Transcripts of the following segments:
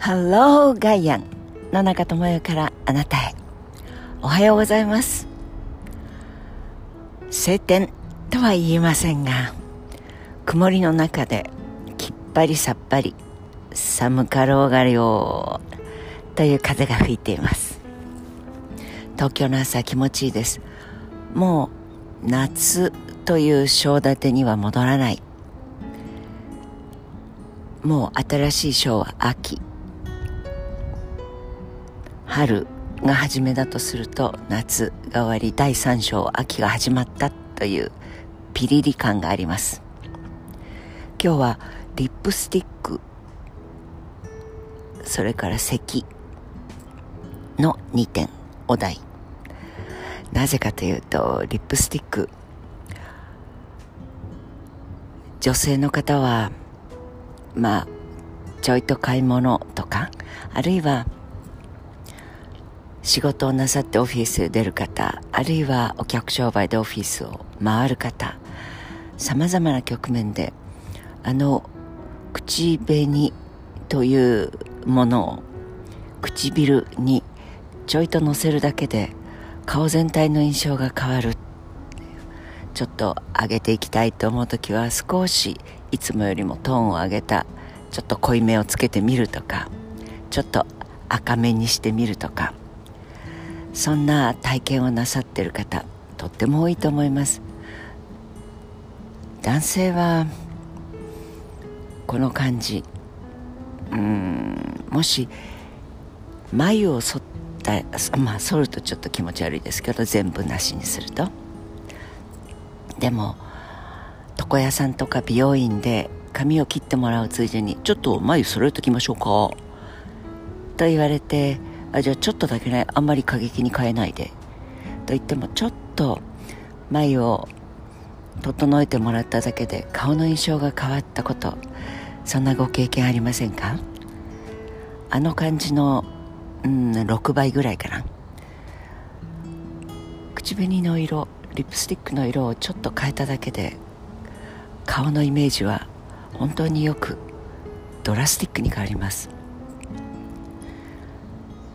ハローガイアン野中智代からあなたへ。おはようございます。晴天とは言いませんが曇りの中できっぱりさっぱり寒かろうがよという風が吹いています。東京の朝気持ちいいです。もう夏という章立てには戻らない。もう新しい章は秋。春が初めだとすると夏が終わり第3章秋が始まったというピリリ感があります。今日はリップスティックそれから咳の2点お題。なぜかというとリップスティック女性の方はまあちょいと買い物とかあるいは仕事をなさってオフィスへ出る方あるいはお客商売でオフィスを回る方さまざまな局面であの口紅というものを唇にちょいとのせるだけで顔全体の印象が変わる。ちょっと上げていきたいと思う時は少しいつもよりもトーンを上げたちょっと濃いめをつけてみるとかちょっと赤めにしてみるとかそんな体験をなさってる方とっても多いと思います。男性はこの感じ。うんもし眉を剃ったまあ剃るとちょっと気持ち悪いですけど全部なしにすると。でも床屋さんとか美容院で髪を切ってもらうついでにちょっと眉揃えときましょうか。と言われてあじゃあちょっとだけねあんまり過激に変えないで。と言ってもちょっと眉を整えてもらっただけで顔の印象が変わったことそんなご経験ありませんか？あの感じの、うん、6倍ぐらいかな。口紅の色リップスティックの色をちょっと変えただけで顔のイメージは本当によくドラスティックに変わります。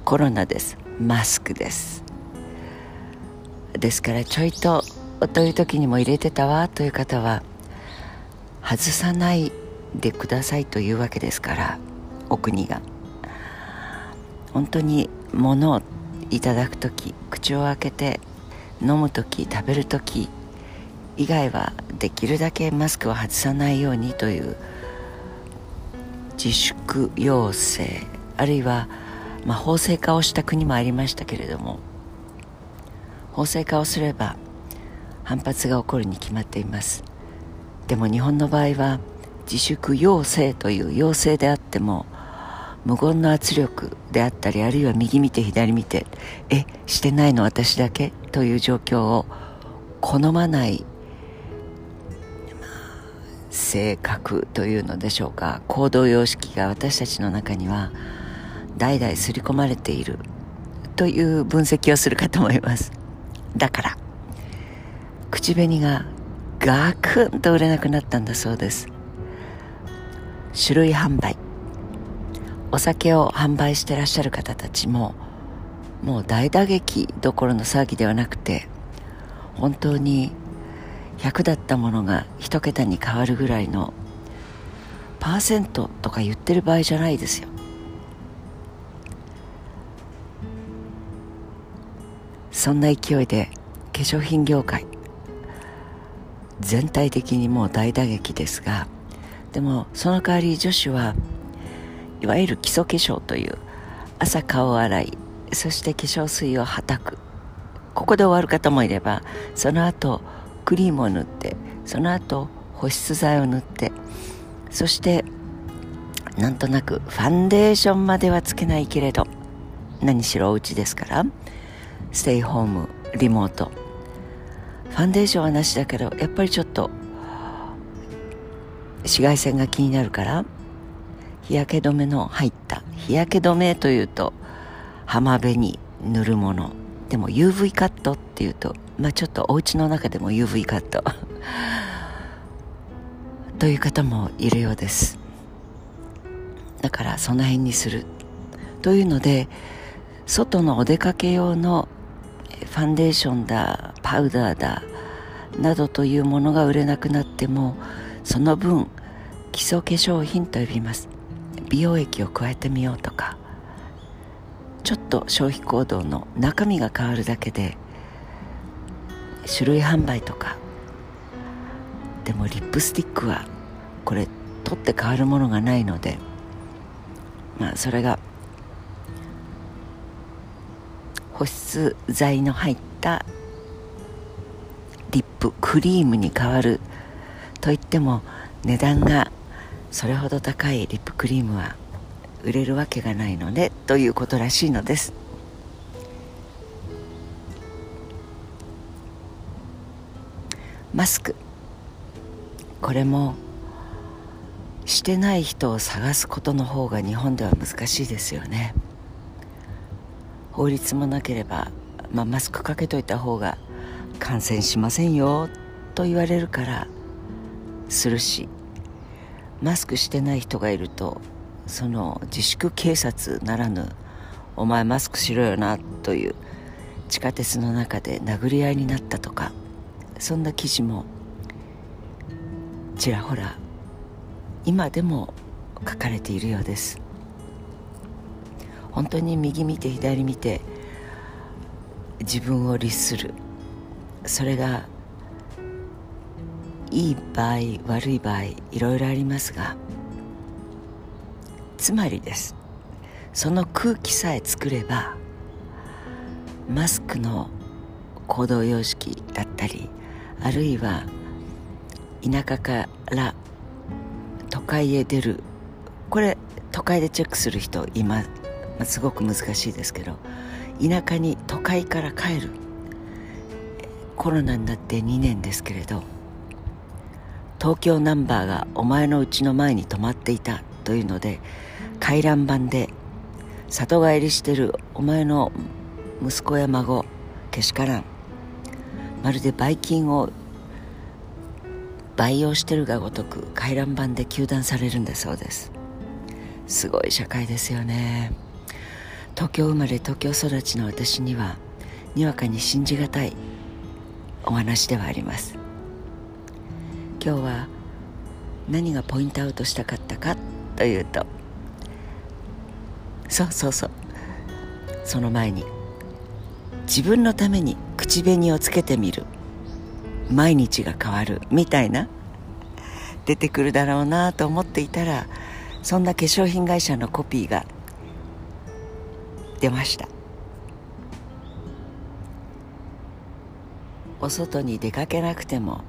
コロナです。マスクです。ですからちょいとという時にも入れてたわという方は外さないでくださいというわけですからお国が。本当に物をいただく時口を開けて飲む時食べる時以外はできるだけマスクを外さないようにという自粛要請あるいはまあ、法制化をした国もありましたけれども法制化をすれば反発が起こるに決まっています。でも日本の場合は自粛要請という要請であっても無言の圧力であったりあるいは右見て左見てえしてないの私だけ？という状況を好まない性格というのでしょうか。行動様式が私たちの中には代々刷り込まれているという分析をするかと思います。だから口紅がガクンと売れなくなったんだそうです。種類販売。お酒を販売してらっしゃる方たちももう大打撃どころの騒ぎではなくて本当に100だったものが1桁に変わるぐらいのパーセントとか言ってる場合じゃないですよ。そんな勢いで化粧品業界全体的にもう大打撃ですがでもその代わり女子はいわゆる基礎化粧という朝顔を洗いそして化粧水をはたくここで終わる方もいればその後クリームを塗ってその後保湿剤を塗ってそしてなんとなくファンデーションまではつけないけれど何しろお家ですからステイホームリモートファンデーションはなしだけどやっぱりちょっと紫外線が気になるから日焼け止めの入った日焼け止めというと浜辺に塗るもの。でも UV カットっていうとまあちょっとお家の中でも UV カット。という方もいるようです。だからその辺にする。というので外のお出かけ用のファンデーションだパウダーだなどというものが売れなくなってもその分基礎化粧品と呼びます。美容液を加えてみようとか。ちょっと消費行動の中身が変わるだけで種類販売とか。でもリップスティックはこれ取って変わるものがないのでまあそれが保湿剤の入ったリップクリームに変わるといっても値段がそれほど高いリップクリームは売れるわけがないのでということらしいのです。マスク。これもしてない人を探すことの方が日本では難しいですよね。法律もなければ、まあ、マスクかけといた方が感染しませんよと言われるからするしマスクしてない人がいるとその自粛警察ならぬお前マスクしろよなという地下鉄の中で殴り合いになったとかそんな記事もちらほら今でも書かれているようです。本当に右見て左見て自分を律する。それがいい場合悪い場合いろいろありますがつまりです。その空気さえ作ればマスクの行動様式だったりあるいは田舎から都会へ出る。これ都会でチェックする人今、ま、すごく難しいですけど田舎に都会から帰る。コロナになって2年ですけれど東京ナンバーがお前の家の前に止まっていたというので回覧板で里帰りしてるお前の息子や孫けしからん。まるでばい菌を培養してるがごとく回覧板で糾弾されるんだそうです。すごい社会ですよね。東京生まれ東京育ちの私にはにわかに信じがたいお話ではあります。今日は何がポイントアウトしたかったかというとそうそうそう。その前に自分のために口紅をつけてみる。毎日が変わる。みたいな出てくるだろうなと思っていたらそんな化粧品会社のコピーが出ました。お外に出かけなくても、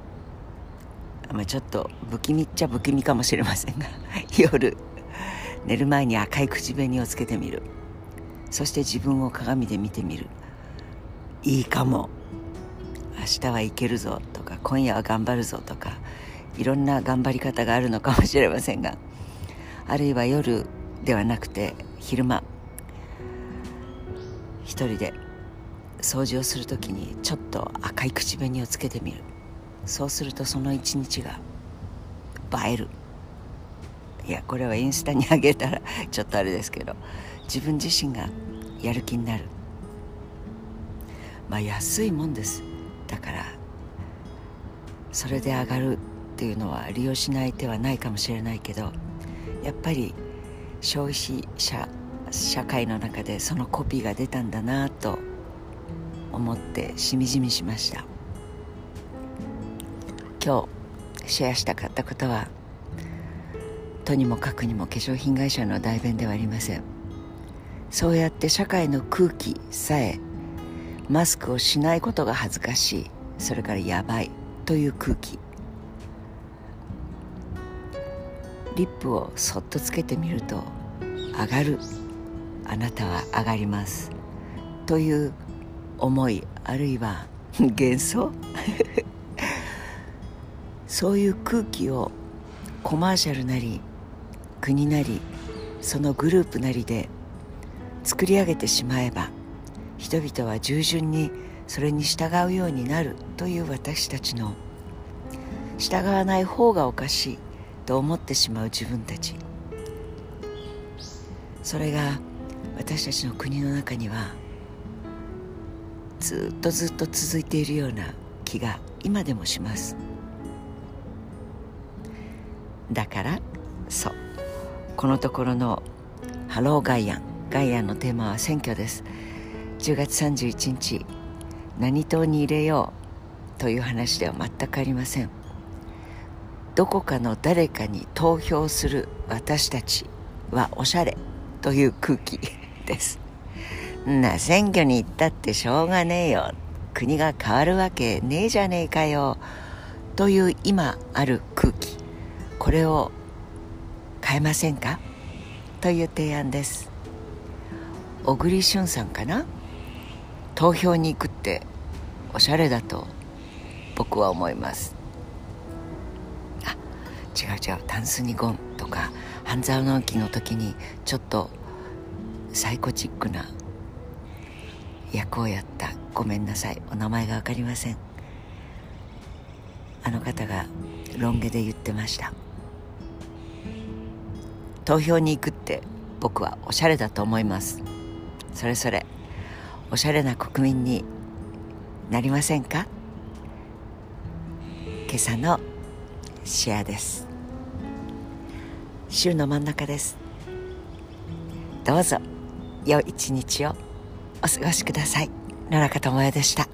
ま、ちょっと不気味っちゃ不気味かもしれませんが 夜寝る前に赤い口紅をつけてみる。そして自分を鏡で見てみる。いいかも。明日はいけるぞとか今夜は頑張るぞとかいろんな頑張り方があるのかもしれませんがあるいは夜ではなくて昼間一人で掃除をする時にちょっと赤い口紅をつけてみる。そうするとその一日が映える。いやこれはインスタにあげたらちょっとあれですけど自分自身がやる気になる。まあ安いもんです。だからそれで上がるっていうのは利用しない手はないかもしれないけどやっぱり消費者社会の中でそのコピーが出たんだなと思ってしみじみしました。今日シェアしたかったことはとにもかくにも化粧品会社の代弁ではありません。そうやって社会の空気さえマスクをしないことが恥ずかしいそれからやばいという空気。リップをそっとつけてみると上がる。あなたは上がります。という思いあるいは 幻想？そういう空気をコマーシャルなり国なりそのグループなりで作り上げてしまえば人々は従順にそれに従うようになるという私たちの従わない方がおかしいと思ってしまう自分たち。それが私たちの国の中にはずっとずっと続いているような気が今でもします。だからそう。このところの「ハローガイアン」ガイアンのテーマは選挙です。10月31日何党に入れようという話では全くありません。どこかの誰かに投票する私たちはおしゃれ。という空気です。な選挙に行ったってしょうがねえよ。国が変わるわけねえじゃねえかよ。という今ある空気。これを変えませんか？という提案です。小栗旬さんかな？投票に行くっておしゃれだと僕は思います。あ違う違う。タンスにゴンとか半沢直樹の時にちょっとサイコチックな役をやった。ごめんなさい。お名前が分かりません。あの方がロン毛で言ってました。投票に行くって僕はおしゃれだと思います。それそれおしゃれな国民になりませんか？今朝のシェアです。週の真ん中です。どうぞ良い一日をお過ごしください。野中智也でした。